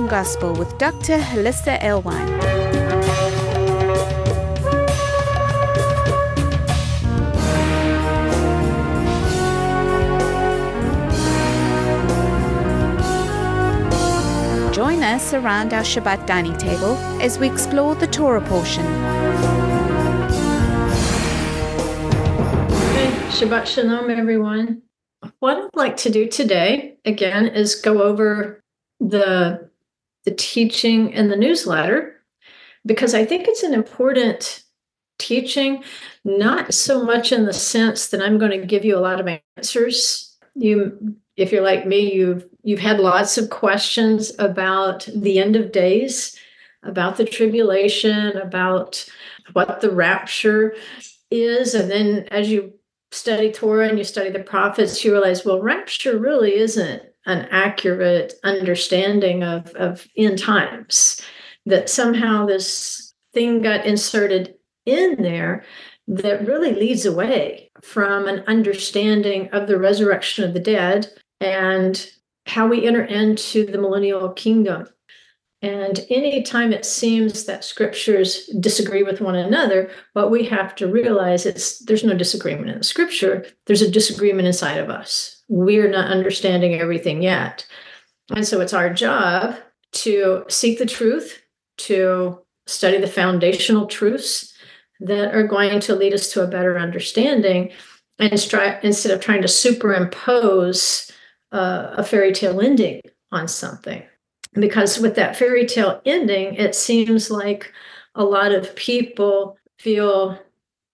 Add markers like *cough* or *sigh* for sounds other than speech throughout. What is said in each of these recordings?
Gospel with Dr. Hollisa Alewine. Join us around our Shabbat dining table as we explore the Torah portion. Shabbat Shalom, everyone. What I'd like to do today, again, is go over the the teaching and the newsletter because I think it's an important teaching, not so much in the sense that I'm going to give you a lot of answers. You if you're like me, you've you've had lots of questions about the end of days, about the tribulation, about what the rapture is, and then as you study Torah and you study the prophets, you realize, well, rapture really isn't an accurate understanding of, of end times. That somehow this thing got inserted in there that really leads away from an understanding of the resurrection of the dead and how we enter into the millennial kingdom. And anytime it seems that scriptures disagree with one another, what we have to realize is there's no disagreement in the scripture. There's a disagreement inside of us. We're not understanding everything yet. And so it's our job to seek the truth, to study the foundational truths that are going to lead us to a better understanding and instead of trying to superimpose uh, a fairy tale ending on something because with that fairy tale ending, it seems like a lot of people feel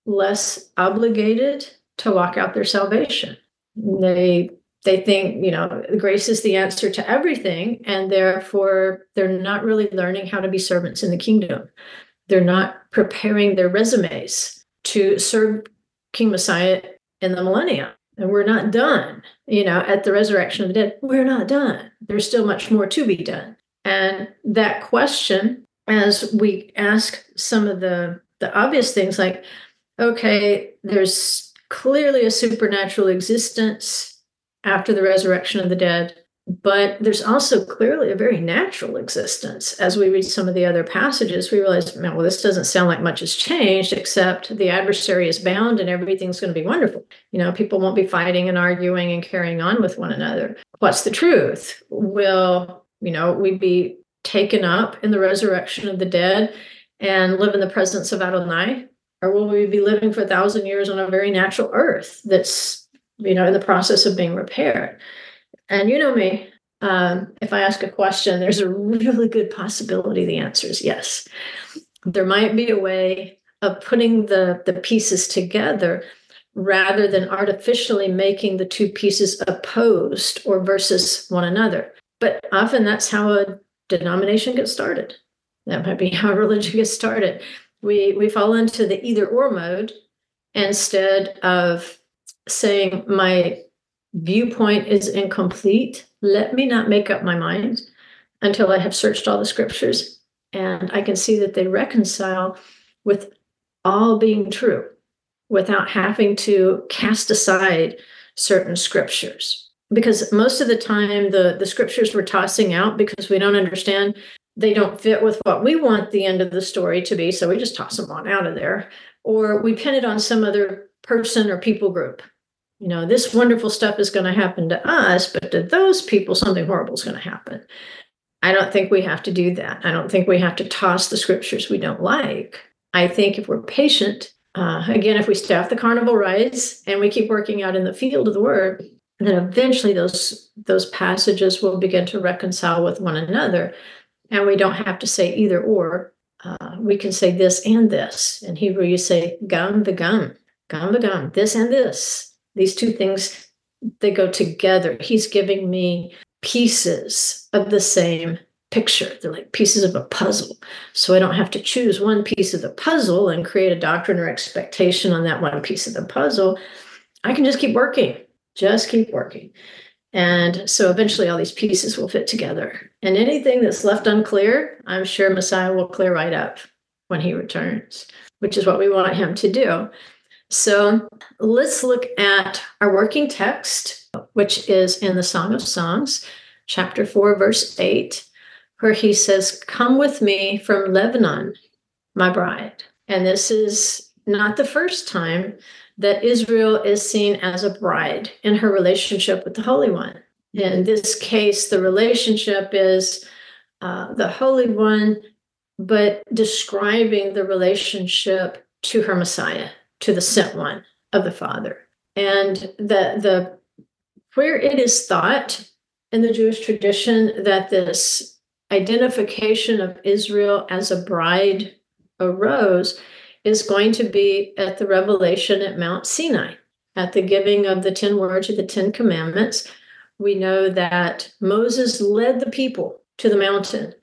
less obligated to walk out their salvation. They they think, you know, grace is the answer to everything, and therefore they're not really learning how to be servants in the kingdom. They're not preparing their resumes to serve King Messiah in the millennium and we're not done you know at the resurrection of the dead. We're not done. There's still much more to be done. And that question as we ask some of the the obvious things like okay there's clearly a supernatural existence after the resurrection of the dead but there's also clearly a very natural existence. As we read some of the other passages, we realize, man, well, this doesn't sound like much has changed, except the adversary is bound and everything's going to be wonderful. You know, people won't be fighting and arguing and carrying on with one another. What's the truth? Will, you know, we be taken up in the resurrection of the dead and live in the presence of Adonai? Or will we be living for a thousand years on a very natural earth that's, you know, in the process of being repaired? And you know me, um, if I ask a question, there's a really good possibility the answer is yes. There might be a way of putting the, the pieces together rather than artificially making the two pieces opposed or versus one another. But often that's how a denomination gets started. That might be *laughs* how religion gets started. We we fall into the either or mode instead of saying my viewpoint is incomplete, let me not make up my mind until I have searched all the scriptures and I can see that they reconcile with all being true without having to cast aside certain scriptures. Because most of the time, the, the scriptures we're tossing out because we don't understand, they don't fit with what we want the end of the story to be. So we just toss them on out of there. Or we pin it on some other person or people group you know, this wonderful stuff is going to happen to us, but to those people, something horrible is going to happen. I don't think we have to do that. I don't think we have to toss the scriptures we don't like. I think if we're patient, uh, again, if we staff the carnival rides and we keep working out in the field of the word, then eventually those those passages will begin to reconcile with one another, and we don't have to say either or. Uh, we can say this and this. In Hebrew, you say gum the gum, gum the gum, this and this these two things they go together. He's giving me pieces of the same picture. They're like pieces of a puzzle. So i don't have to choose one piece of the puzzle and create a doctrine or expectation on that one piece of the puzzle. I can just keep working just keep working. And so eventually all these pieces will fit together. And anything that's left unclear i'm sure messiah will clear right up when he returns which is what we want him to do so let's look at our working text, which is in the Song of Songs, chapter 4, verse 8. where he says, Come with me from Lebanon, my bride. And this is not the first time that Israel is seen as a bride in her relationship with the Holy One. In this case, the relationship is uh, the Holy One, but describing the relationship to her Messiah, to the sent one of the Father. And the, the where it is thought in the Jewish tradition that this identification of Israel as a bride arose is going to be at the revelation at Mount Sinai, at the giving of the 10 words of the 10 commandments. We know that Moses led the people to the mountain.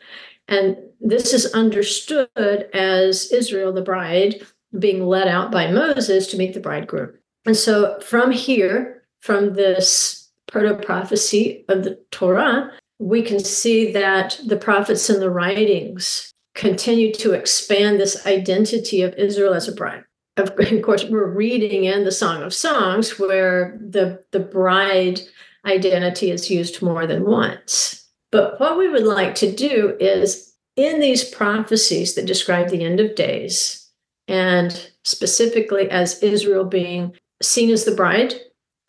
And this is understood as Israel, the bride, being led out by Moses to meet the bridegroom. And so from here, from this proto prophecy of the Torah, we can see that the prophets and the writings continue to expand this identity of Israel as a bride. *laughs* Of, course, we're reading in the Song of Songs where the, the bride identity is used more than once. But what we would like to do is in these prophecies that describe the end of days, and specifically as Israel being seen as the bride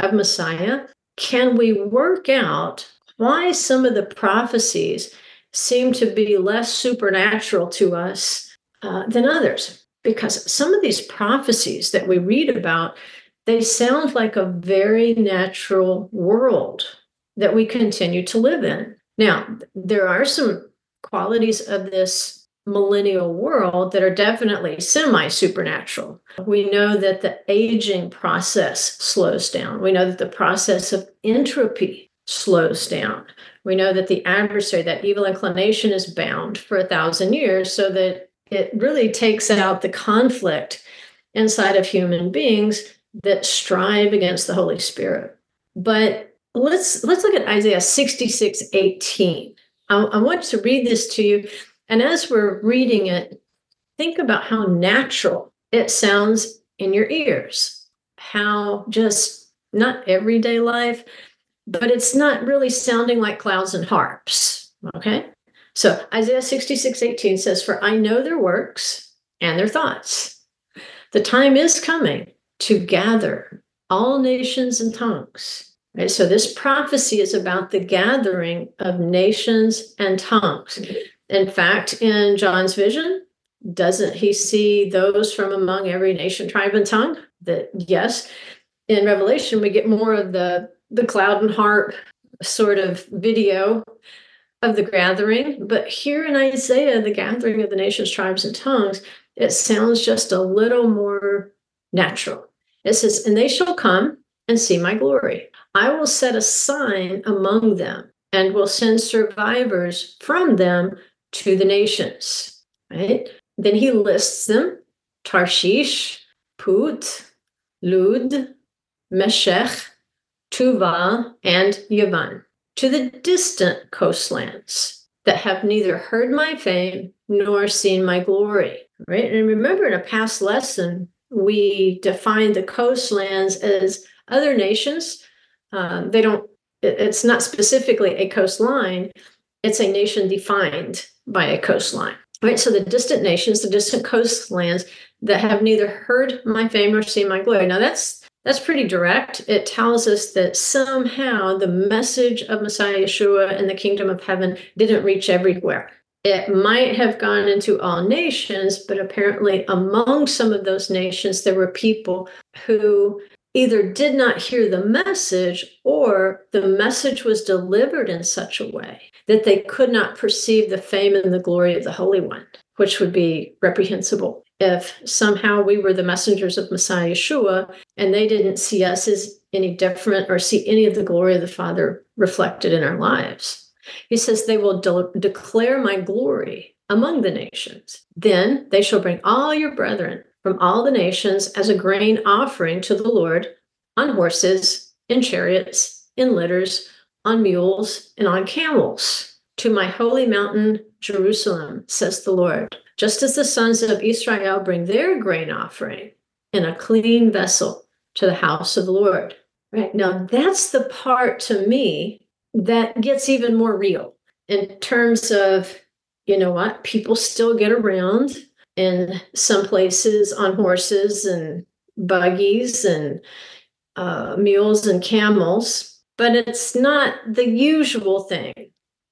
of Messiah, can we work out why some of the prophecies seem to be less supernatural to us uh, than others? Because some of these prophecies that we read about, they sound like a very natural world that we continue to live in. Now, there are some qualities of this millennial world that are definitely semi supernatural. We know that the aging process slows down. We know that the process of entropy slows down. We know that the adversary, that evil inclination, is bound for a thousand years so that it really takes out the conflict inside of human beings that strive against the Holy Spirit. But let's let's look at Isaiah 66, 18. I, I want to read this to you. And as we're reading it, think about how natural it sounds in your ears, how just not everyday life, but it's not really sounding like clouds and harps. Okay. So Isaiah 66 18 says, For I know their works and their thoughts. The time is coming to gather all nations and tongues Right? So this prophecy is about the gathering of nations and tongues. In fact, in John's vision, doesn't he see those from among every nation, tribe, and tongue? That yes. In Revelation, we get more of the the cloud and harp sort of video of the gathering. But here in Isaiah, the gathering of the nations, tribes, and tongues, it sounds just a little more natural. It says, And they shall come and see my glory. I will set a sign among them and will send survivors from them to the nations. Right? Then he lists them Tarshish, Put, Lud, Meshech, Tuva, and Yavan to the distant coastlands that have neither heard my fame nor seen my glory. Right? And remember in a past lesson, we defined the coastlands as other nations um, they don't, it's not specifically a coastline, it's a nation defined by a coastline. Right. So the distant nations, the distant coastlands that have neither heard my fame nor seen my glory. Now that's that's pretty direct. It tells us that somehow the message of Messiah Yeshua and the kingdom of heaven didn't reach everywhere. It might have gone into all nations, but apparently among some of those nations, there were people who either did not hear the message or the message was delivered in such a way that they could not perceive the fame and the glory of the Holy One, which would be reprehensible if somehow we were the messengers of Messiah Yeshua and they didn't see us as any different or see any of the glory of the Father reflected in our lives. He says, They will de- declare my glory among the nations. Then they shall bring all your brethren from all the nations as a grain offering to the Lord on horses, in chariots, in litters, on mules, and on camels, to my holy mountain, Jerusalem, says the Lord. Just as the sons of Israel bring their grain offering in a clean vessel to the house of the Lord. Right now, that's the part to me that gets even more real in terms of, you know what, people still get around in some places on horses and buggies and uh, mules and camels, but it's not the usual thing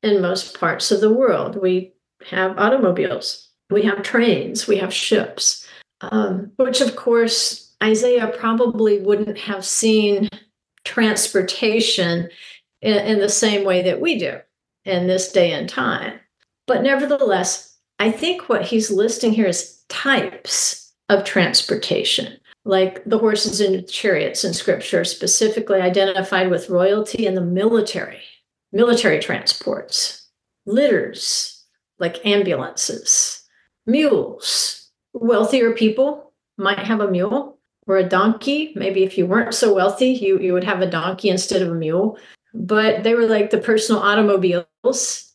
in most parts of the world. We have automobiles, we have trains, we have ships, um, which of course Isaiah probably wouldn't have seen transportation in, in the same way that we do in this day and time. But nevertheless, I think what he's listing here is types of transportation, like the horses and chariots in scripture, specifically identified with royalty and the military, military transports, litters, like ambulances, mules. Wealthier people might have a mule or a donkey. Maybe if you weren't so wealthy, you, you would have a donkey instead of a mule. But they were like the personal automobiles.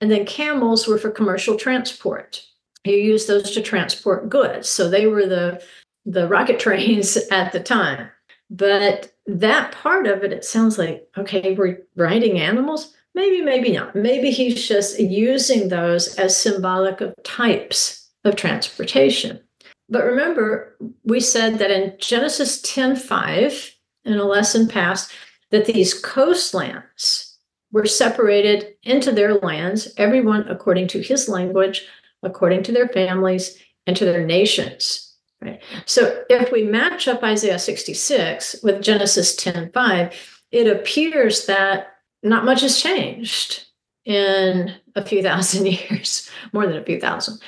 And then camels were for commercial transport. You use those to transport goods. So they were the the rocket *laughs* trains at the time. But that part of it, it sounds like, okay, we're riding animals. Maybe, maybe not. Maybe he's just using those as symbolic of types of transportation. But remember, we said that in Genesis 10 5, in a lesson past, that these coastlands were separated into their lands, everyone according to his language, according to their families, and to their nations. Right. So if we match up Isaiah 66 with Genesis 10 5, it appears that not much has changed in a few *laughs* thousand years, more than a few thousand.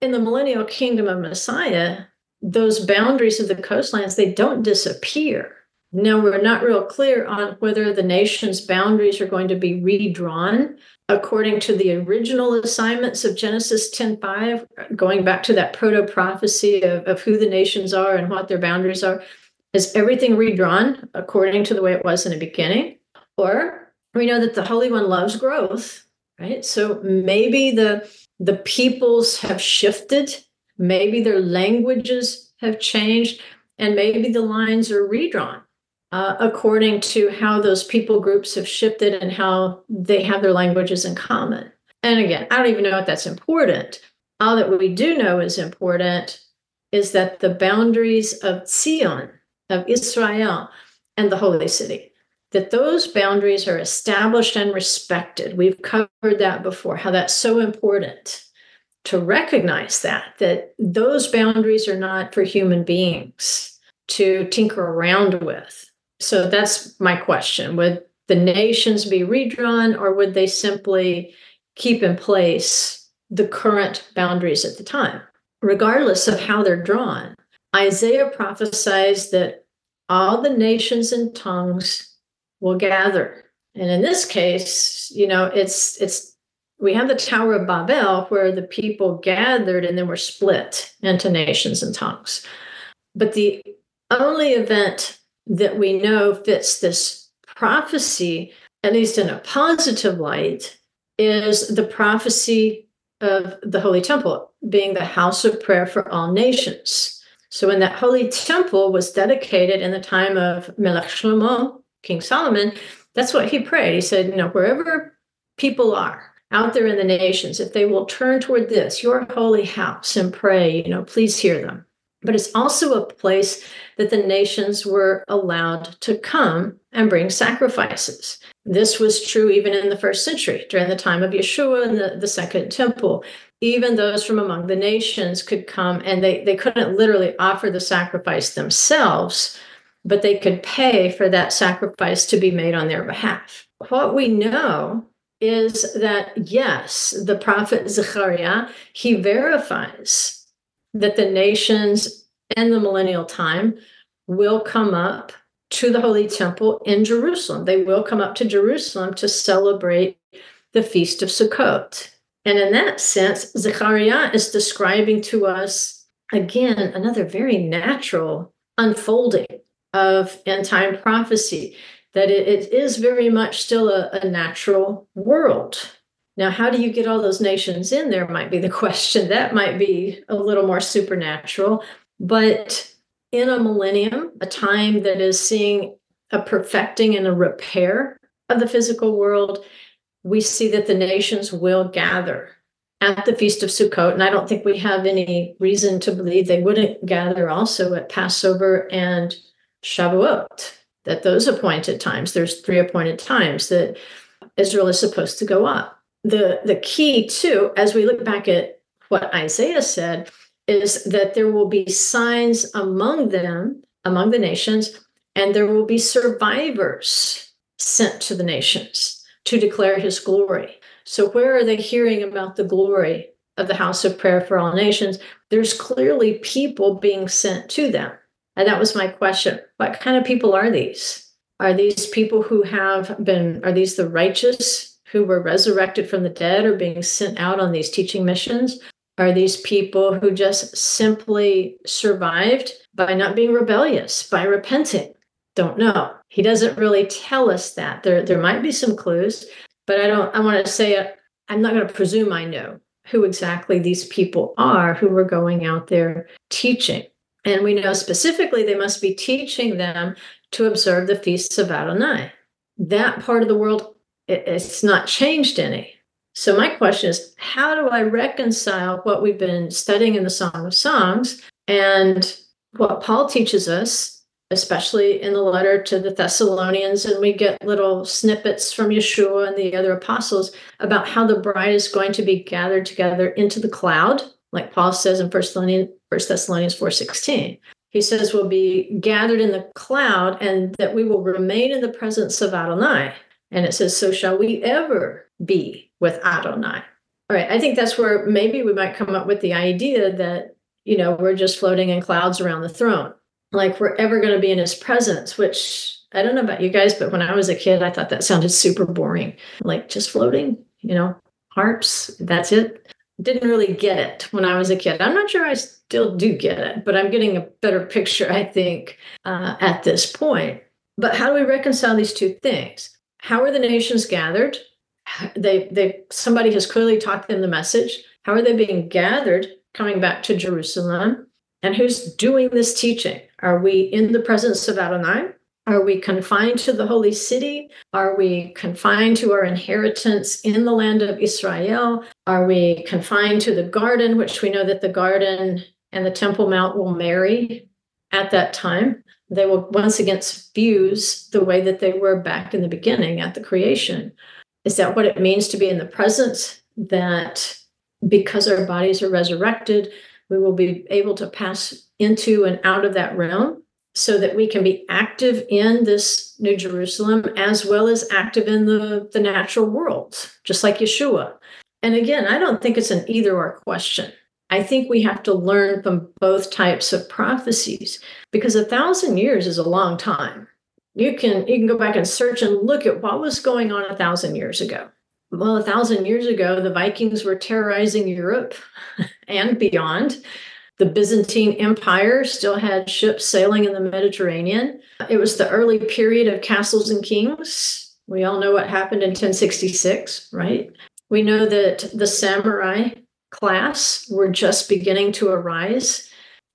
In the millennial kingdom of Messiah, those boundaries of the coastlands, they don't disappear. Now, we're not real clear on whether the nation's boundaries are going to be redrawn according to the original assignments of Genesis 10:5, going back to that proto-prophecy of, of who the nations are and what their boundaries are. Is everything redrawn according to the way it was in the beginning? Or we know that the Holy One loves growth, right? So maybe the the peoples have shifted, maybe their languages have changed, and maybe the lines are redrawn uh, according to how those people groups have shifted and how they have their languages in common. And again, I don't even know if that's important. All that we do know is important is that the boundaries of Zion, of Israel, and the holy city, that those boundaries are established and respected. We've covered that before, how that's so important to recognize that, that those boundaries are not for human beings to tinker around with so that's my question. Would the nations be redrawn or would they simply keep in place the current boundaries at the time? Regardless of how they're drawn, Isaiah prophesies that all the nations and tongues will gather. And in this case, you know, it's it's we have the Tower of Babel where the people gathered and then were split into nations and tongues. But the only event that we know fits this prophecy, at least in a positive light, is the prophecy of the Holy Temple being the house of prayer for all nations. So when that Holy Temple was dedicated in the time of Melech Shlomo, King Solomon, that's what he prayed. He said, you know, wherever people are out there in the nations, if they will turn toward this, your holy house, and pray, you know, please hear them. But it's also a place that the nations were allowed to come and bring sacrifices. This was true even in the first century, during the time of Yeshua and the, the Second Temple. Even those from among the nations could come and they, they couldn't literally offer the sacrifice themselves, but they could pay for that sacrifice to be made on their behalf. What we know is that, yes, the prophet Zechariah, he verifies that the nations in the millennial time will come up to the Holy Temple in Jerusalem. They will come up to Jerusalem to celebrate the Feast of Sukkot. And in that sense, Zechariah is describing to us, again, another very natural unfolding of end time prophecy, that it, it is very much still a, a natural world. Now, how do you get all those nations in there? Might be the *laughs* question. That might be a little more supernatural. But in a millennium, a time that is seeing a perfecting and a repair of the physical world, we see that the nations will gather at the Feast of Sukkot. And I don't think we have any reason to believe they wouldn't gather also at Passover and Shavuot, that those appointed times, there's three appointed times that Israel is supposed to go up. The, the key, too, as we look back at what Isaiah said, is that there will be signs among them, among the nations, and there will be survivors sent to the nations to declare his glory. So, where are they hearing about the glory of the house of prayer for all nations? There's clearly people being sent to them. And that was my question. What kind of people are these? Are these people who have been, are these the righteous who were resurrected from the dead or being sent out on these teaching missions? Are these people who just simply survived by not being rebellious, by repenting? Don't know. He doesn't really tell us that. There, there might be some clues, but I don't, I want to say, uh, I'm not going to presume I know who exactly these people are who were going out there teaching. And we know specifically they must be teaching them to observe the feasts of Adonai. That part of the world, it's not changed any. So, my question is how do I reconcile what we've been studying in the Song of Songs and what Paul teaches us especially in the letter to the Thessalonians, and we get little snippets from Yeshua and the other apostles about how the bride is going to be gathered together into the cloud, like Paul says in First Thessalonians, 1 Thessalonians 4.16. He says we'll be gathered in the cloud and that we will remain in the presence of Adonai. And it says, so shall we ever be with Adonai. All right, I think that's where maybe we might come up with the idea that, you know, we're just floating in clouds around the throne like we're ever going to be in his presence, which I don't know about you guys, but when I was a kid, I thought that sounded super boring. Like just floating, you know, harps, that's it. Didn't really get it when I was a kid. I'm not sure I still do get it, but I'm getting a better picture, I think, uh, at this point. But how do we reconcile these two things? How are the nations gathered? They, they, somebody has clearly taught them the message. How are they being gathered coming back to Jerusalem? And who's doing this teaching? Are we in the presence of Adonai? Are we confined to the holy city? Are we confined to our inheritance in the land of Israel? Are we confined to the garden, which we know that the garden and the Temple Mount will marry at that time? They will once again fuse the way that they were back in the beginning at the creation. Is that what it means to be in the presence? That because our bodies are resurrected, we will be able to pass into and out of that realm so that we can be active in this New Jerusalem as well as active in the, the natural world, just like Yeshua. And again, I don't think it's an either or question. I think we have to learn from both types of prophecies because a thousand years is a long time. You can you can go back and search and look at what was going on a thousand years ago. Well, a thousand years ago, the Vikings were terrorizing Europe *laughs* and beyond. The Byzantine Empire still had ships sailing in the Mediterranean. It was the early period of castles and kings. We all know what happened in 1066, right? We know that the samurai class were just beginning to arise.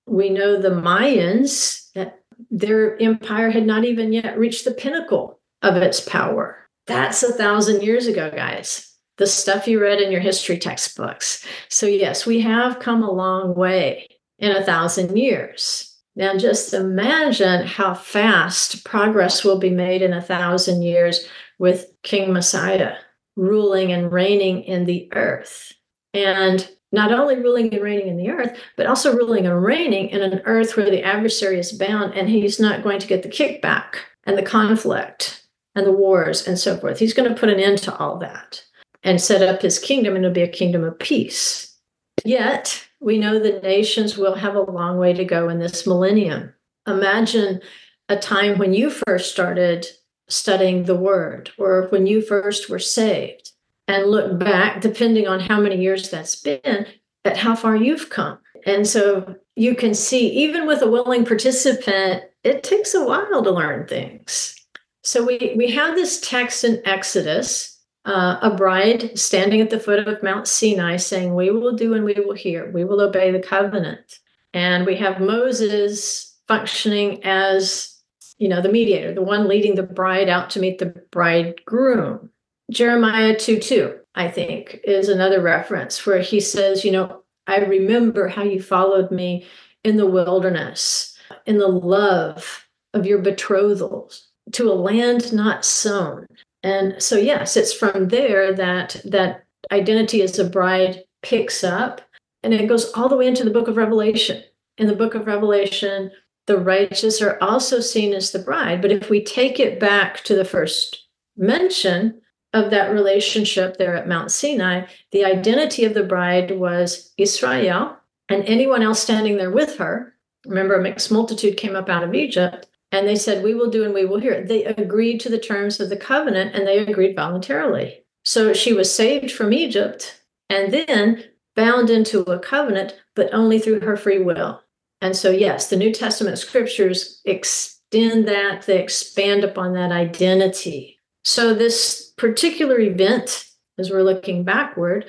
We know the Mayans, that their empire had not even yet reached the pinnacle of its power. That's a thousand years ago, guys the stuff you read in your history textbooks. So, yes, we have come a long way in a thousand years. Now, just imagine how fast progress will be made in a thousand years with King Messiah ruling and reigning in the earth. And not only ruling and reigning in the earth, but also ruling and reigning in an earth where the adversary is bound and he's not going to get the kickback and the conflict and the wars and so forth. He's going to put an end to all that and set up his kingdom, and it'll be a kingdom of peace. Yet, we know the nations will have a long way to go in this millennium. Imagine a time when you first started studying the word or when you first were saved and look back, depending on how many years that's been, at how far you've come. And so you can see, even with a willing participant, it takes a while to learn things. So we, we have this text in Exodus uh, a bride standing at the foot of Mount Sinai saying, We will do and we will hear, we will obey the covenant. And we have Moses functioning as, you know, the mediator, the one leading the bride out to meet the bridegroom. Jeremiah 2 2, I think, is another reference where he says, You know, I remember how you followed me in the wilderness, in the love of your betrothals to a land not sown. And so, yes, it's from there that that identity as a bride picks up and it goes all the way into the book of Revelation. In the book of Revelation, the righteous are also seen as the bride. But if we take it back to the first mention of that relationship there at Mount Sinai, the identity of the bride was Israel and anyone else standing there with her. Remember, a mixed multitude came up out of Egypt and they said, We will do and we will hear. They agreed to the terms of the covenant and they agreed voluntarily. So she was saved from Egypt and then bound into a covenant, but only through her free will. And so, yes, the New Testament scriptures extend that, they expand upon that identity. So, this particular event, as we're looking backward,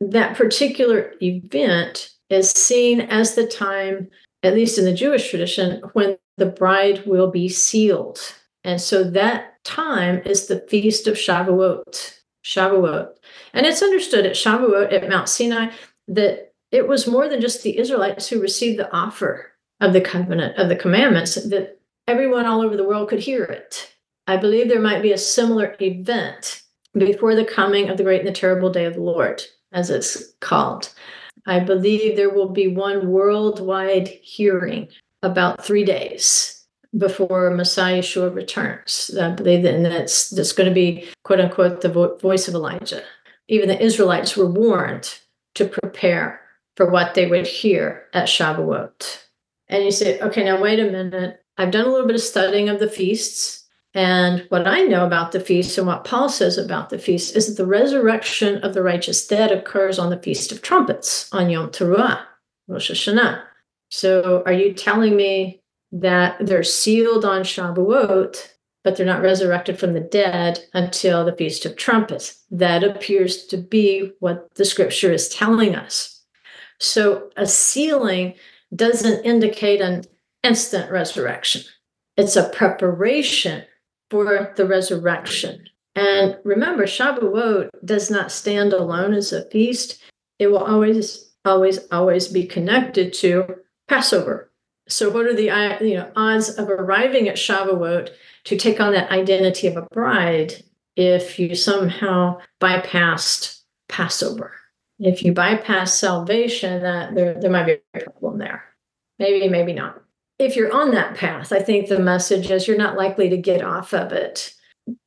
that particular event is seen as the time, at least in the Jewish tradition, when the bride will be sealed. And so that time is the feast of Shavuot. Shavuot. And it's understood at Shavuot at Mount Sinai that it was more than just the Israelites who received the offer of the covenant, of the commandments, that everyone all over the world could hear it. I believe there might be a similar event before the coming of the great and the terrible day of the Lord, as it's called. I believe there will be one worldwide hearing about three days before Messiah Yeshua returns. I believe that, and that's that's going to be quote unquote the vo- voice of Elijah. Even the Israelites were warned to prepare for what they would hear at Shavuot. And you say, okay, now wait a minute. I've done a little bit of studying of the feasts. And what I know about the feast and what Paul says about the feast is that the resurrection of the righteous dead occurs on the Feast of Trumpets, on Yom Teruah, Rosh Hashanah. So are you telling me that they're sealed on Shavuot, but they're not resurrected from the dead until the Feast of Trumpets. That appears to be what the scripture is telling us. So a sealing doesn't indicate an instant resurrection, it's a preparation for the resurrection. And remember, Shavuot does not stand alone as a feast. It will always, always, always be connected to Passover, so, what are the uh, you know odds of arriving at Shavuot to take on that identity of a bride if you somehow bypassed Passover? If you bypass salvation, that there there might be a problem there. Maybe, maybe not. If you're on that path, I think the message is you're not likely to get off of it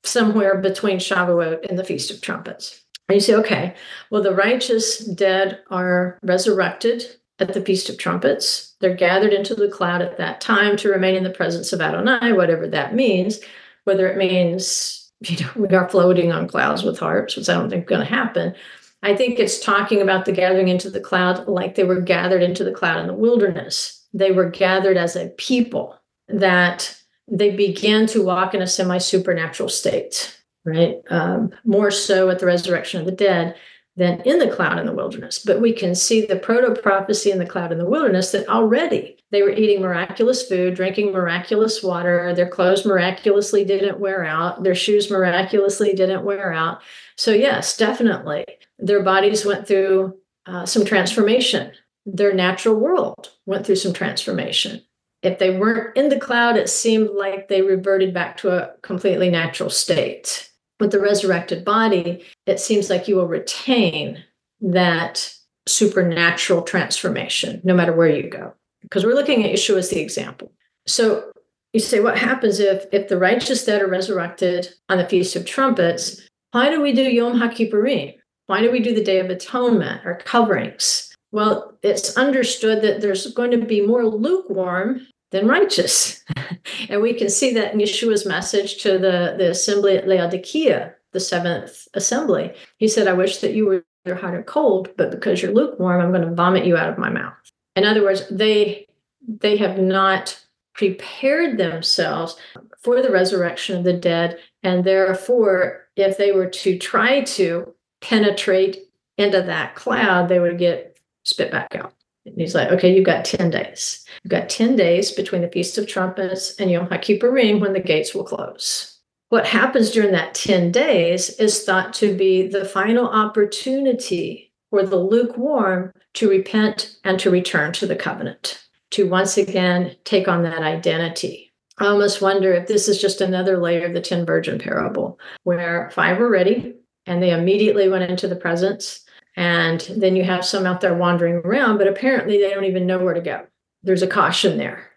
somewhere between Shavuot and the Feast of Trumpets. And you say, okay, well, the righteous dead are resurrected at the Feast of Trumpets. They're gathered into the cloud at that time to remain in the presence of Adonai, whatever that means, whether it means, you know, we are floating on clouds with harps, which I don't think is going to happen. I think it's talking about the gathering into the cloud like they were gathered into the cloud in the wilderness. They were gathered as a people that they began to walk in a semi supernatural state, right? Um, more so at the resurrection of the dead than in the cloud in the wilderness. But we can see the proto prophecy in the cloud in the wilderness that already they were eating miraculous food, drinking miraculous water, their clothes miraculously didn't wear out, their shoes miraculously didn't wear out. So, yes, definitely, their bodies went through uh, some transformation. Their natural world went through some transformation. If they weren't in the cloud, it seemed like they reverted back to a completely natural state with the resurrected body, it seems like you will retain that supernatural transformation no matter where you go. Because we're looking at Yeshua as the example. So you say, what happens if if the righteous dead are resurrected on the Feast of Trumpets? Why do we do Yom HaKippurim? Why do we do the Day of Atonement or coverings? Well, it's understood that there's going to be more lukewarm than righteous. *laughs* and we can see that in Yeshua's message to the, the assembly at Laodicea, the seventh assembly. He said, I wish that you were either hot or cold, but because you're lukewarm, I'm going to vomit you out of my mouth. In other words, they they have not prepared themselves for the resurrection of the dead. And therefore, if they were to try to penetrate into that cloud, they would get spit back out. And he's like, okay, you've got 10 days. You've got 10 days between the Feast of Trumpets and Yom HaKippurim when the gates will close. what happens during that 10 days is thought to be the final opportunity for the lukewarm to repent and to return to the covenant, to once again take on that identity. I almost wonder if this is just another layer of the 10 virgin parable, where five were ready and they immediately went into the presence. And then you have some out there wandering around, but apparently they don't even know where to go. There's a caution there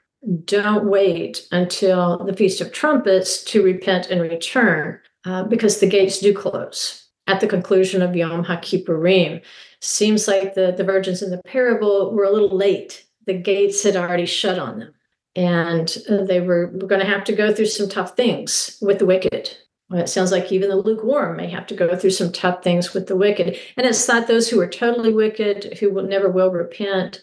don't wait until the Feast of Trumpets to repent and return, uh, because the gates do close at the conclusion of Yom HaKippurim. Seems like the, the virgins in the parable were a little late. The gates had already shut on them, and uh, they were, were going to have to go through some tough things with the wicked. It sounds like even the lukewarm may have to go through some tough things with the wicked. And it's not those who are totally wicked, who will never will repent,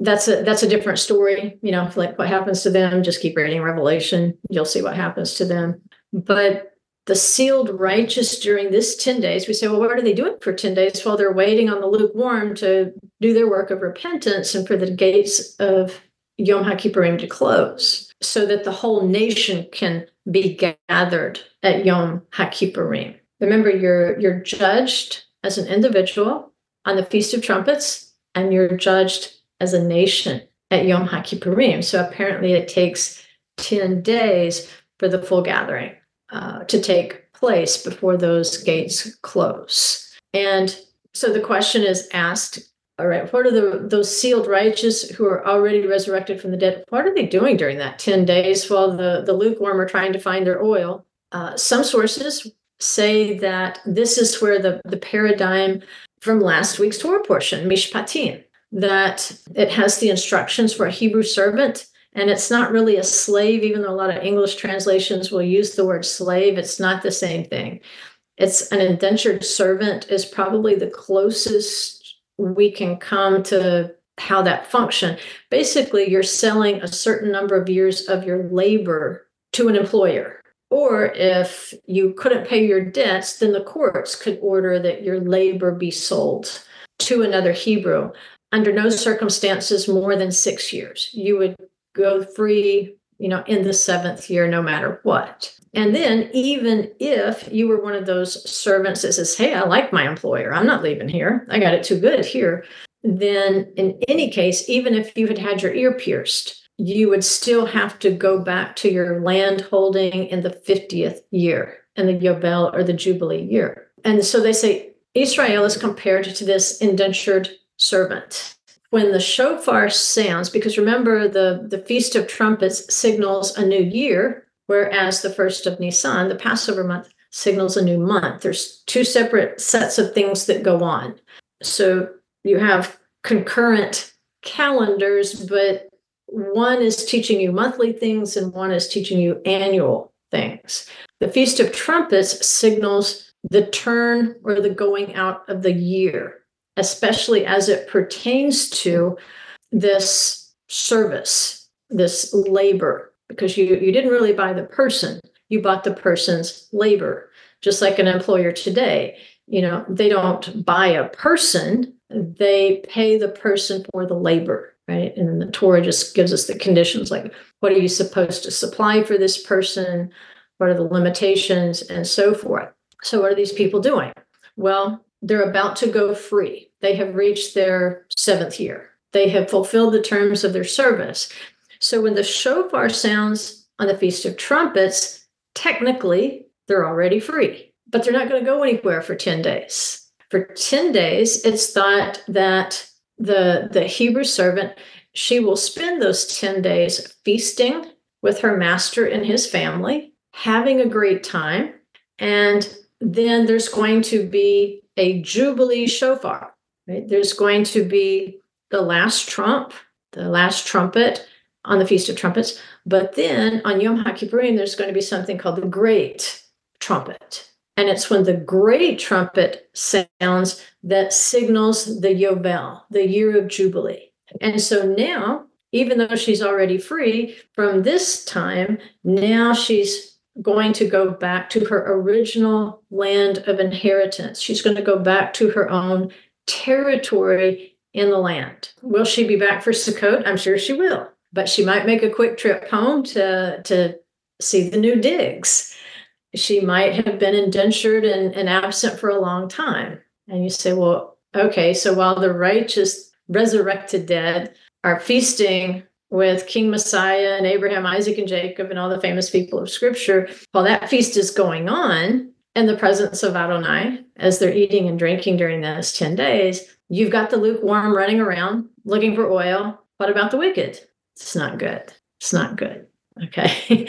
that's a that's a different story you know like what happens to them just keep reading revelation you'll see what happens to them. But the sealed righteous during this 10 days we say well what are they doing for 10 days while they're waiting on the lukewarm to do their work of repentance and for the gates of yom hakippurim to close so that the whole nation can be gathered at yom hakippurim remember you're you're judged as an individual on the feast of trumpets and you're judged as a nation at Yom HaKippurim. So apparently it takes 10 days for the full gathering uh, to take place before those gates close. And so the question is asked all right, what are the those sealed righteous who are already resurrected from the dead? What are they doing during that 10 days while the, the lukewarm are trying to find their oil? Uh, some sources say that this is where the, the paradigm from last week's Torah portion, Mishpatim, that it has the instructions for a Hebrew servant and it's not really a slave, even though a lot of English translations will use the word slave. It's not the same thing. It's an indentured servant, is probably the closest we can come to how that function. Basically, you're selling a certain number of years of your labor to an employer. Or if you couldn't pay your debts, then the courts could order that your labor be sold to another Hebrew under no circumstances more than six years. You would go free, you know, in the seventh year, no matter what. And then, even if you were one of those servants that says, Hey, I like my employer, I'm not leaving here, I got it too good here, then in any case, even if you had had your ear pierced, you would still have to go back to your land holding in the 50th year, in the Yobel or the Jubilee year. And so they say Israel is compared to this indentured servant. When the shofar sounds, because remember the, the Feast of Trumpets signals a new year, whereas the first of Nisan, the Passover month, signals a new month. There's two separate sets of things that go on. So you have concurrent calendars, but one is teaching you monthly things and one is teaching you annual things. The Feast of Trumpets signals the turn or the going out of the year especially as it pertains to this service, this labor, because you, you didn't really buy the person, you bought the person's labor. Just like an employer today, you know, they don't buy a person, they pay the person for the labor, right? And the Torah just gives us the conditions like what are you supposed to supply for this person? What are the limitations and so forth? So, what are these people doing? Well, they're about to go free. They have reached their seventh year. They have fulfilled the terms of their service. So when the shofar sounds on the Feast of Trumpets, technically they're already free, but they're not going to go anywhere for 10 days. For 10 days, it's thought that the, the Hebrew servant, she will spend those 10 days feasting with her master and his family, having a great time. And then there's going to be a Jubilee shofar. Right? There's going to be the last trump, the last trumpet on the Feast of Trumpets. But then on Yom HaKippurim, there's going to be something called the Great Trumpet. And it's when the great trumpet sounds that signals the Yobel, the year of Jubilee. And so now, even though she's already free from this time, now she's going to go back to her original land of inheritance. She's going to go back to her own territory in the land. Will she be back for Sukkot? I'm sure she will, but she might make a quick trip home to, to see the new digs. she might have been indentured and, and absent for a long time. And you say, well, okay, so while the righteous resurrected dead are feasting with King Messiah and Abraham, Isaac, and Jacob, and all the famous people of Scripture, while that feast is going on in the presence of Adonai, as they're eating and drinking during those 10 days, you've got the lukewarm running around looking for oil. What about the wicked? It's not good. It's not good. Okay.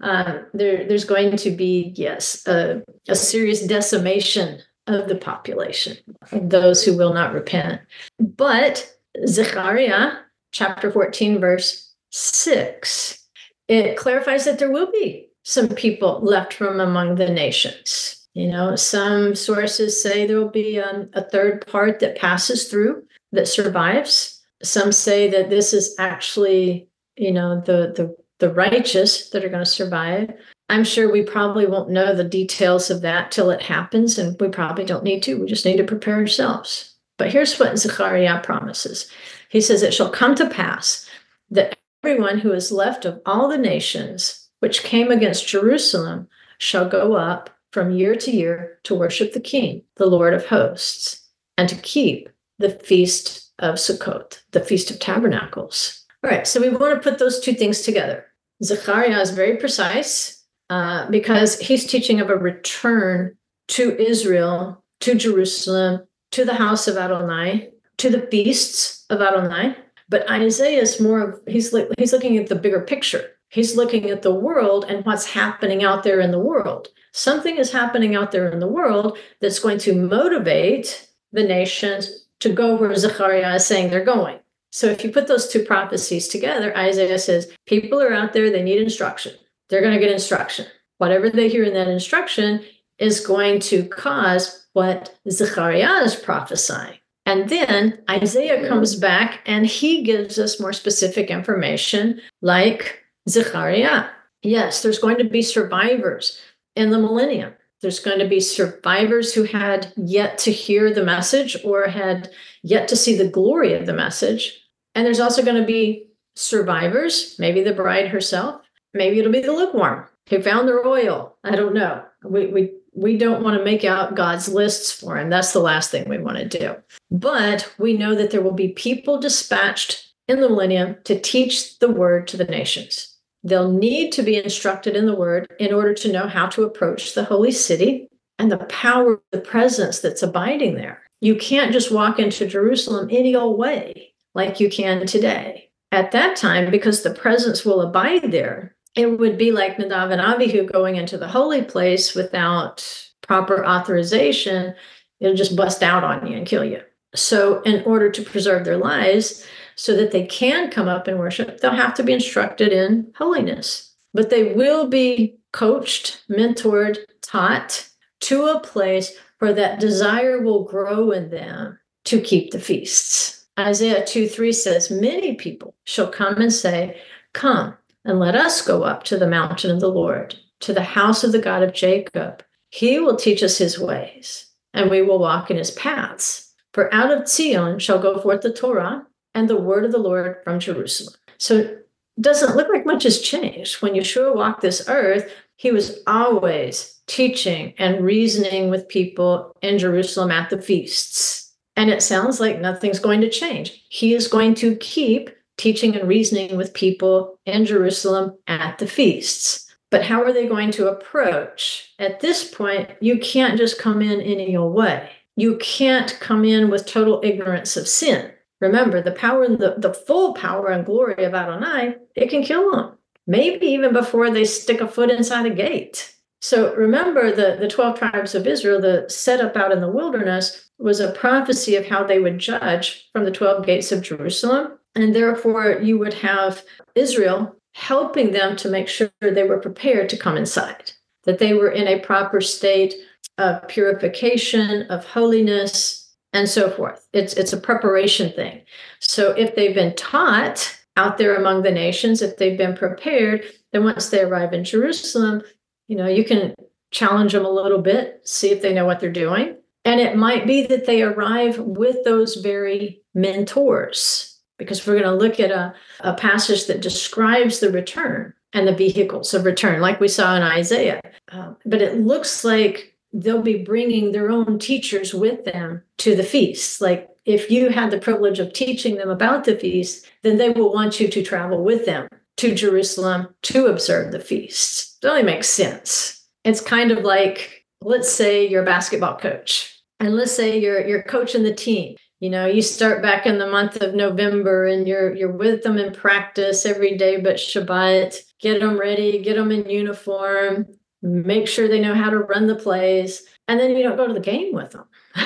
uh, *laughs* there, there's going to be, yes, a, a serious decimation of the population, of those who will not repent. But Zechariah chapter 14, verse 6, it clarifies that there will be some people left from among the nations. You know, some sources say there will be um, a third part that passes through that survives. Some say that this is actually, you know, the the the righteous that are going to survive. I'm sure we probably won't know the details of that till it happens, and we probably don't need to. We just need to prepare ourselves. But here's what Zechariah promises He says, It shall come to pass that everyone who is left of all the nations which came against Jerusalem shall go up from year to year to worship the King, the Lord of hosts, and to keep the feast of Sukkot, the Feast of Tabernacles. All right, so we want to put those two things together. Zechariah is very precise uh, because he's teaching of a return to Israel, to Jerusalem, to the house of Adonai, to the feasts of Adonai. But Isaiah is more of he's he's looking at the bigger picture. He's looking at the world and what's happening out there in the world. Something is happening out there in the world that's going to motivate the nations to go where Zechariah is saying they're going. So if you put those two prophecies together, Isaiah says, people are out there, they need instruction. They're going to get instruction. Whatever they hear in that instruction is going to cause what Zechariah is prophesying. And then Isaiah comes back and he gives us more specific information, like Zechariah. Yes, there's going to be survivors in the millennium. There's going to be survivors who had yet to hear the message or had yet to see the glory of the message. And there's also going to be survivors, maybe the bride herself, maybe it'll be the lukewarm who found their oil. I don't know. We, we, we don't want to make out God's lists for him. That's the last thing we want to do. But we know that there will be people dispatched in the millennium to teach the word to the nations. They'll need to be instructed in the word in order to know how to approach the holy city and the power, the presence that's abiding there. You can't just walk into Jerusalem any old way like you can today. At that time, because the presence will abide there, it would be like Nadav and Abihu going into the holy place without proper authorization. It'll just bust out on you and kill you. So, in order to preserve their lives, so that they can come up and worship, they'll have to be instructed in holiness. But they will be coached, mentored, taught to a place where that desire will grow in them to keep the feasts. Isaiah 2 3 says, Many people shall come and say, Come and let us go up to the mountain of the Lord, to the house of the God of Jacob. He will teach us his ways, and we will walk in his paths. For out of Zion shall go forth the Torah and the word of the Lord from Jerusalem. So it doesn't look like much has changed. When Yeshua walked this earth, he was always teaching and reasoning with people in Jerusalem at the feasts. And it sounds like nothing's going to change. He is going to keep teaching and reasoning with people in Jerusalem at the feasts. But how are they going to approach? At this point, you can't just come in any old way. You can't come in with total ignorance of sin. Remember, the power and the, the full power and glory of Adonai, it can kill them. Maybe even before they stick a foot inside a gate. So remember the, the 12 tribes of Israel, the setup out in the wilderness was a prophecy of how they would judge from the 12 gates of Jerusalem. And therefore, you would have Israel helping them to make sure they were prepared to come inside, that they were in a proper state of purification, of holiness, and so forth. It's it's a preparation thing. So if they've been taught out there among the nations, if they've been prepared, then once they arrive in Jerusalem, you know, you can challenge them a little bit, see if they know what they're doing. And it might be that they arrive with those very mentors, because we're going to look at a, a passage that describes the return and the vehicles of return, like we saw in Isaiah. Uh, but it looks like they'll be bringing their own teachers with them to the feast. Like if you had the privilege of teaching them about the feast, then they will want you to travel with them to Jerusalem to observe the feast. It only makes sense. It's kind of like, let's say you're a basketball coach, and let's say you're you're coaching the team. You know, you start back in the month of November and you're you're with them in practice every day but Shabbat. Get them ready, get them in uniform, make sure they know how to run the plays, and then you don't go to the game with them. *laughs*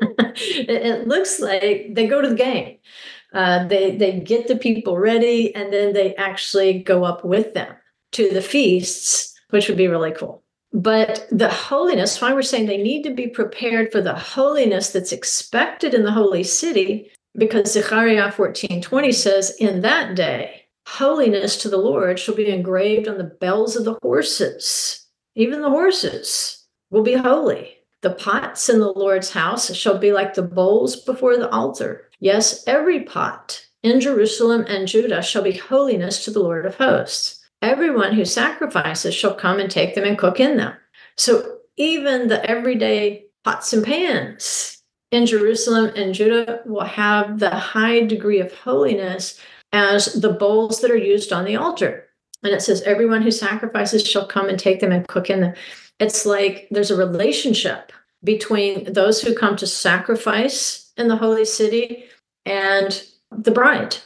it, it, looks like they go to the game. Uh, they they get the people ready, and then they actually go up with them to the feasts, which would be really cool. But the holiness, why we're saying they need to be prepared for the holiness that's expected in the holy city, because Zechariah 14 20 says, In that day, holiness to the Lord shall be engraved on the bells of the horses. Even the horses will be holy. The pots in the Lord's house shall be like the bowls before the altar. Yes, every pot in Jerusalem and Judah shall be holiness to the Lord of hosts. Everyone who sacrifices shall come and take them and cook in them. So even the everyday pots and pans in Jerusalem and Judah will have the high degree of holiness as the bowls that are used on the altar. And it says, everyone who sacrifices shall come and take them and cook in them. It's like there's a relationship between those who come to sacrifice in the holy city and the bride,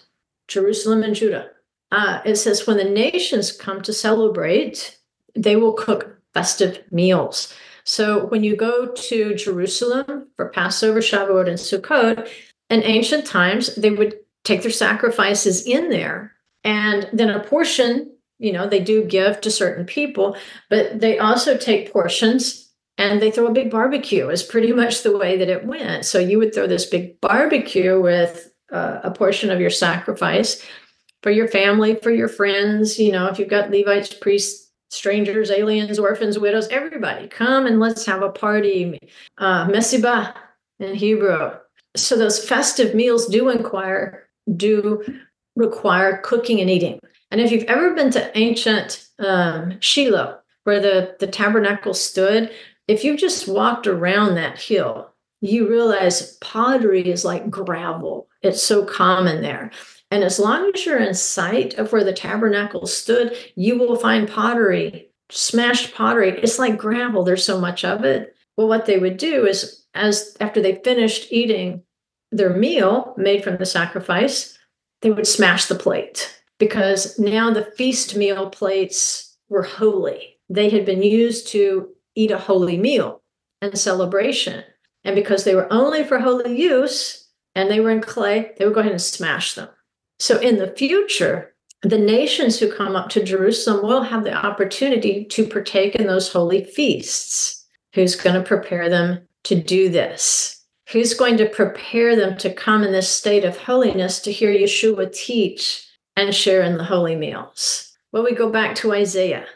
Jerusalem and Judah. Uh, it says, when the nations come to celebrate, they will cook festive meals. So when you go to Jerusalem for Passover, Shavuot, and Sukkot, in ancient times, they would take their sacrifices in there. And then a portion you know they do give to certain people but they also take portions and they throw a big barbecue is pretty *laughs* much the way that it went. So you would throw this big barbecue with uh, a portion of your sacrifice for your family for your friends you know if you've got levites priests strangers aliens orphans widows everybody come and let's have a party uh, mesibah in hebrew. So those festive meals do inquire do require cooking and eating and if you've ever been to ancient um, Shiloh, where the, the tabernacle stood, if you've just walked around that hill, you realize pottery is like gravel. It's so common there. And as long as you're in sight of where the tabernacle stood, you will find pottery, smashed pottery. It's like gravel. There's so much of it. Well, what they would do is, as after they finished eating their meal made from the sacrifice, they would smash the plate because now the feast meal plates were holy. They had been used to eat a holy meal and celebration. And because they were only for holy use and they were in clay, they would go ahead and smash them. So in the future, the nations who come up to Jerusalem will have the opportunity to partake in those holy feasts. Who's going to prepare them to do this? Who's going to prepare them to come in this state of holiness to hear Yeshua teach and share in the holy meals. Well, we go back to Isaiah.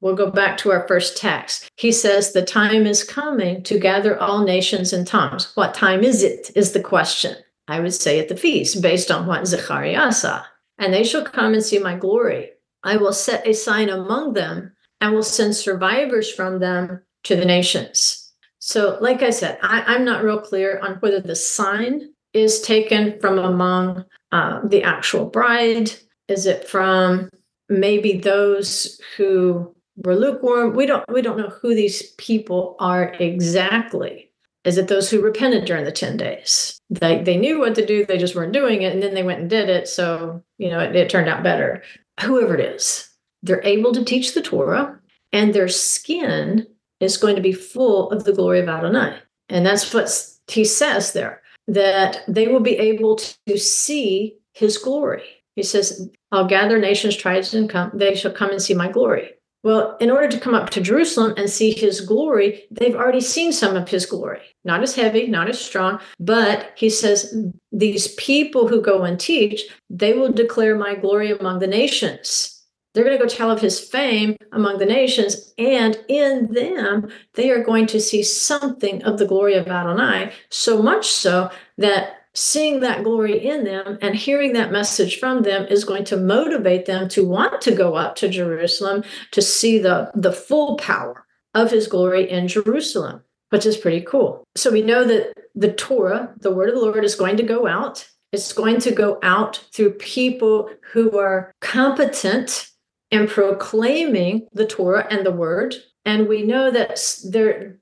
We'll go back to our first text. He says, The time is coming to gather all nations and tongues. What time is it? Is the question. I would say at the feast, based on what Zechariah saw. And they shall come and see my glory. I will set a sign among them and will send survivors from them to the nations. So, like I said, I, am not real clear on whether the sign is taken from among uh, the actual bride is it from maybe those who were lukewarm? We don't we don't know who these people are exactly. Is it those who repented during the 10 days? They they knew what to do, they just weren't doing it, and then they went and did it. So, you know, it, it turned out better. Whoever it is, they're able to teach the Torah, and their skin is going to be full of the glory of Adonai. And that's what he says there, that they will be able to see his glory. He says, I'll gather nations, tribes, and come, they shall come and see my glory. Well, in order to come up to Jerusalem and see his glory, they've already seen some of his glory. Not as heavy, not as strong, but he says, These people who go and teach, they will declare my glory among the nations. They're going to go tell of his fame among the nations, and in them, they are going to see something of the glory of Adonai, so much so that seeing that glory in them and hearing that message from them is going to motivate them to want to go up to Jerusalem to see the, the full power of his glory in Jerusalem, which is pretty cool. So we know that the Torah, the word of the Lord, is going to go out. It's going to go out through people who are competent in proclaiming the Torah and the word and we know that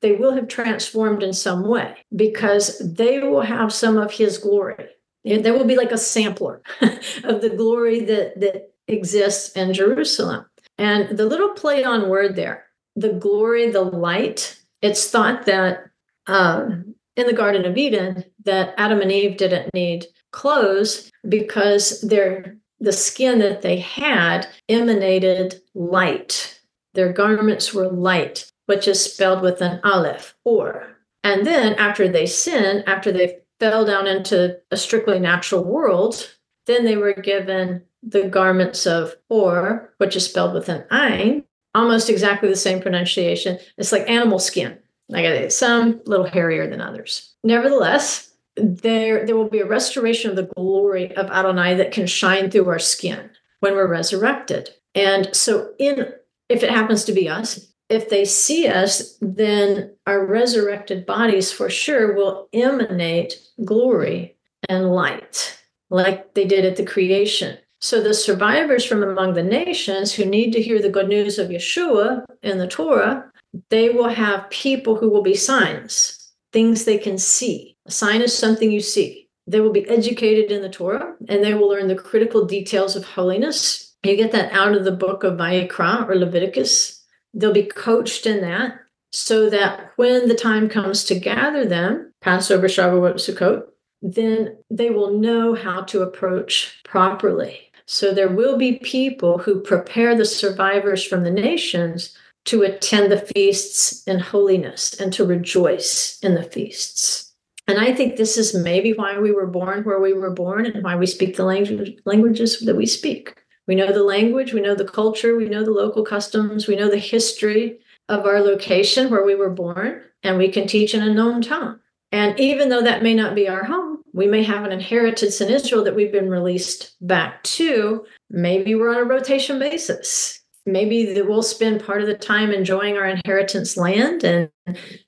they will have transformed in some way because they will have some of his glory. They will be like a sampler *laughs* of the glory that, that exists in Jerusalem. And the little play on word there, the glory, the light, it's thought that um, in the Garden of Eden, that Adam and Eve didn't need clothes because their the skin that they had emanated light their garments were light, which is spelled with an aleph, or. And then after they sinned, after they fell down into a strictly natural world, then they were given the garments of or, which is spelled with an ein, almost exactly the same pronunciation. It's like animal skin. Like some little hairier than others. Nevertheless, there there will be a restoration of the glory of Adonai that can shine through our skin when we're resurrected. And so in if it happens to be us, if they see us, then our resurrected bodies for sure will emanate glory and light like they did at the creation. So the survivors from among the nations who need to hear the good news of Yeshua in the Torah, they will have people who will be signs, things they can see. A sign is something you see. They will be educated in the Torah and they will learn the critical details of holiness you get that out of the book of Vayikra or Leviticus. They'll be coached in that so that when the time comes to gather them, Passover, Shavuot, Sukkot, then they will know how to approach properly. So there will be people who prepare the survivors from the nations to attend the feasts in holiness and to rejoice in the feasts. And I think this is maybe why we were born where we were born and why we speak the language, languages that we speak. We know the language, we know the culture, we know the local customs, we know the history of our location where we were born, and we can teach in a known tongue. And even though that may not be our home, we may have an inheritance in Israel that we've been released back to. Maybe we're on a rotation basis. Maybe that we'll spend part of the time enjoying our inheritance land, and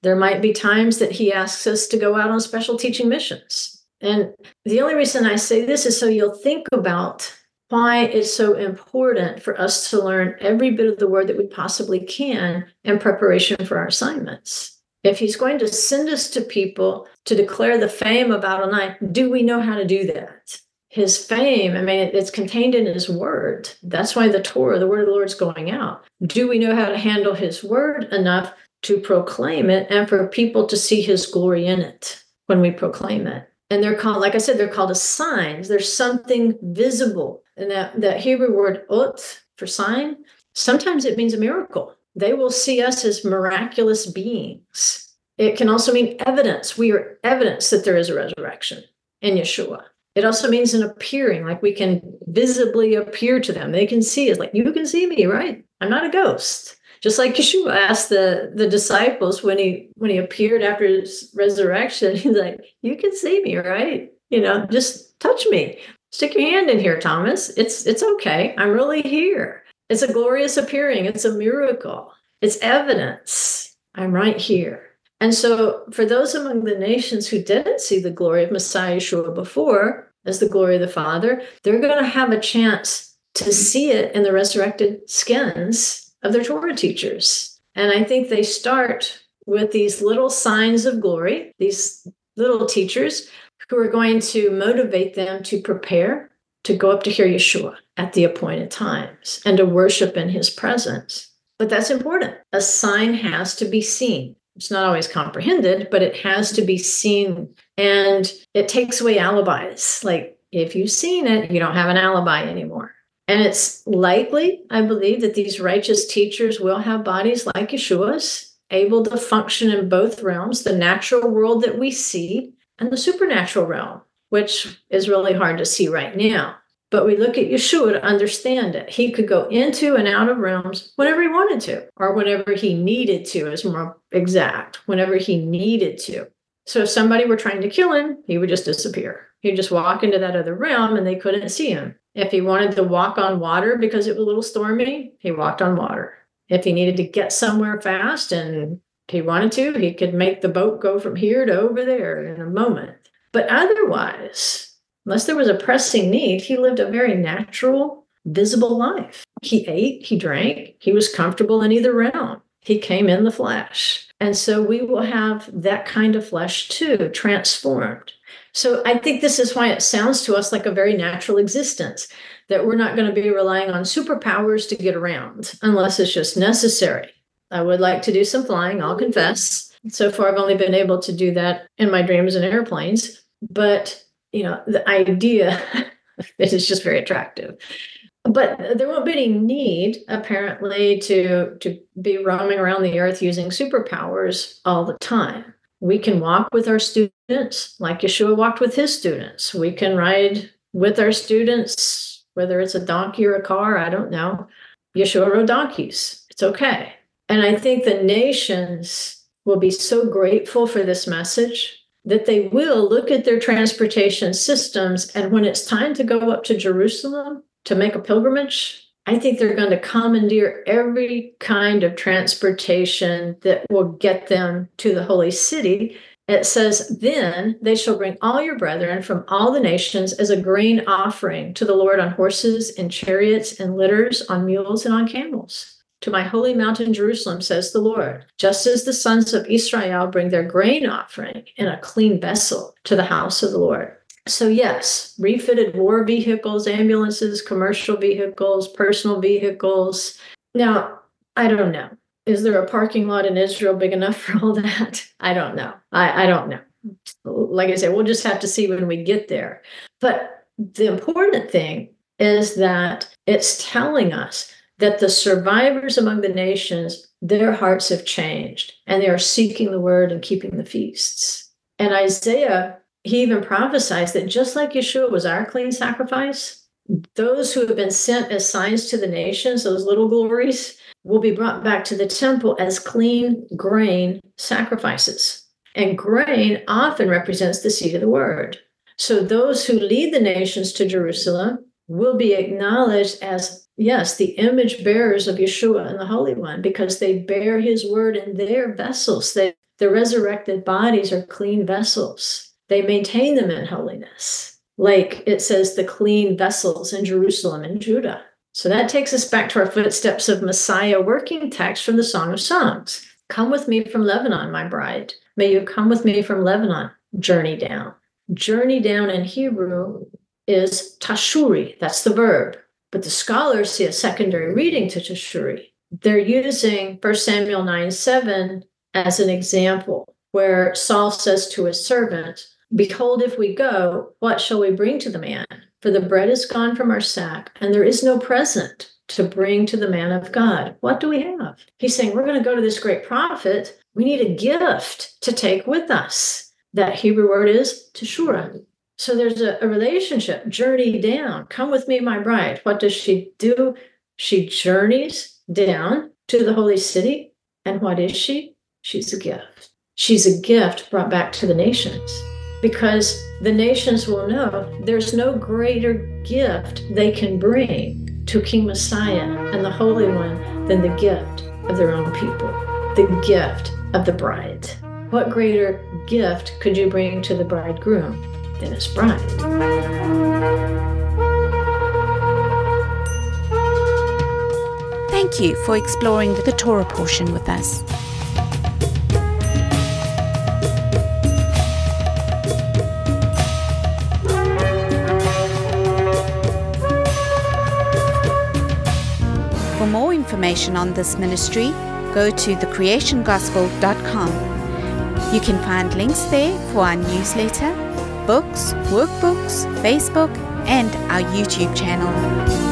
there might be times that he asks us to go out on special teaching missions. And the only reason I say this is so you'll think about why it's so important for us to learn every bit of the word that we possibly can in preparation for our assignments. If he's going to send us to people to declare the fame of Adonai, do we know how to do that? His fame, I mean, it's contained in his word. That's why the Torah, the word of the Lord, is going out. Do we know how to handle his word enough to proclaim it and for people to see his glory in it when we proclaim it? And they're called, like I said, they're called as signs. There's something visible and that, that Hebrew word ot for sign, sometimes it means a miracle. They will see us as miraculous beings. It can also mean evidence. We are evidence that there is a resurrection in Yeshua. It also means an appearing, like we can visibly appear to them. They can see us, like, you can see me, right? I'm not a ghost. Just like Yeshua asked the, the disciples when he when he appeared after his resurrection, *laughs* he's like, You can see me, right? You know, just touch me stick your hand in here thomas it's it's okay i'm really here it's a glorious appearing it's a miracle it's evidence i'm right here and so for those among the nations who didn't see the glory of messiah yeshua before as the glory of the father they're going to have a chance to see it in the resurrected skins of their torah teachers and i think they start with these little signs of glory these little teachers who are going to motivate them to prepare to go up to hear Yeshua at the appointed times and to worship in his presence. But that's important. A sign has to be seen. It's not always comprehended, but it has to be seen. And it takes away alibis. Like if you've seen it, you don't have an alibi anymore. And it's likely, I believe, that these righteous teachers will have bodies like Yeshua's, able to function in both realms the natural world that we see and the supernatural realm, which is really hard to see right now. But we look at Yeshua to understand it. He could go into and out of realms whenever he wanted to, or whenever he needed to, is more exact, whenever he needed to. So if somebody were trying to kill him, he would just disappear. He'd just walk into that other realm and they couldn't see him. If he wanted to walk on water because it was a little stormy, he walked on water. If he needed to get somewhere fast and he wanted to, he could make the boat go from here to over there in a moment. But otherwise, unless there was a pressing need, he lived a very natural, visible life. He ate, he drank, he was comfortable in either realm. He came in the flesh. And so we will have that kind of flesh too, transformed. So I think this is why it sounds to us like a very natural existence, that we're not going to be relying on superpowers to get around unless it's just necessary. I would like to do some flying, I'll confess. So far, I've only been able to do that in my dreams and airplanes. But, you know, the idea *laughs* it is just very attractive. But there won't be any need, apparently, to, to be roaming around the earth using superpowers all the time. We can walk with our students like Yeshua walked with his students. We can ride with our students, whether it's a donkey or a car, I don't know. Yeshua rode donkeys. It's okay. And I think the nations will be so grateful for this message that they will look at their transportation systems. And when it's time to go up to Jerusalem to make a pilgrimage, I think they're going to commandeer every kind of transportation that will get them to the holy city. It says, Then they shall bring all your brethren from all the nations as a grain offering to the Lord on horses and chariots and litters, on mules and on camels to my holy mountain Jerusalem, says the Lord, just as the sons of Israel bring their grain offering in a clean vessel to the house of the Lord. So, yes, refitted war vehicles, ambulances, commercial vehicles, personal vehicles. Now, I don't know. Is there a parking lot in Israel big enough *laughs* for all that? I don't know. I, I don't know. Like I said, we'll just have to see when we get there. But the important thing is that it's telling us that the survivors among the nations, their hearts have changed and they are seeking the word and keeping the feasts. And Isaiah, he even prophesies that just like Yeshua was our clean sacrifice, those who have been sent as signs to the nations, those little glories, will be brought back to the temple as clean grain sacrifices. And grain often represents the seed of the word. So those who lead the nations to Jerusalem will be acknowledged as yes, the image bearers of Yeshua and the Holy One, because they bear his word in their vessels. They, the resurrected bodies are clean vessels. They maintain them in holiness. Like it says, the clean vessels in Jerusalem and Judah. So that takes us back to our footsteps of Messiah working text from the Song of Songs. Come with me from Lebanon, my bride. May you come with me from Lebanon. Journey down. Journey down in Hebrew is tashuri. That's the verb. But the scholars see a secondary reading to Tashuri. They're using 1 Samuel 9 7 as an example, where Saul says to his servant, Behold, if we go, what shall we bring to the man? For the bread is gone from our sack, and there is no present to bring to the man of God. What do we have? He's saying, We're going to go to this great prophet. We need a gift to take with us. That Hebrew word is teshura. So there's a, a, relationship, journey down. Come with me, my bride. What does she do? She journeys down to the holy city. And what is she? She's a gift. She's a gift brought back to the nations because the nations will know there's no greater gift they can bring to King Messiah and the Holy One than the gift of their own people, the gift of the bride. What greater gift could you bring to the bridegroom? Dennis Bryant. Thank you for exploring the Torah portion with us. For more information on this ministry, go to thecreationgospel.com. You can find links there for our newsletter books, workbooks, Facebook, and our YouTube channel.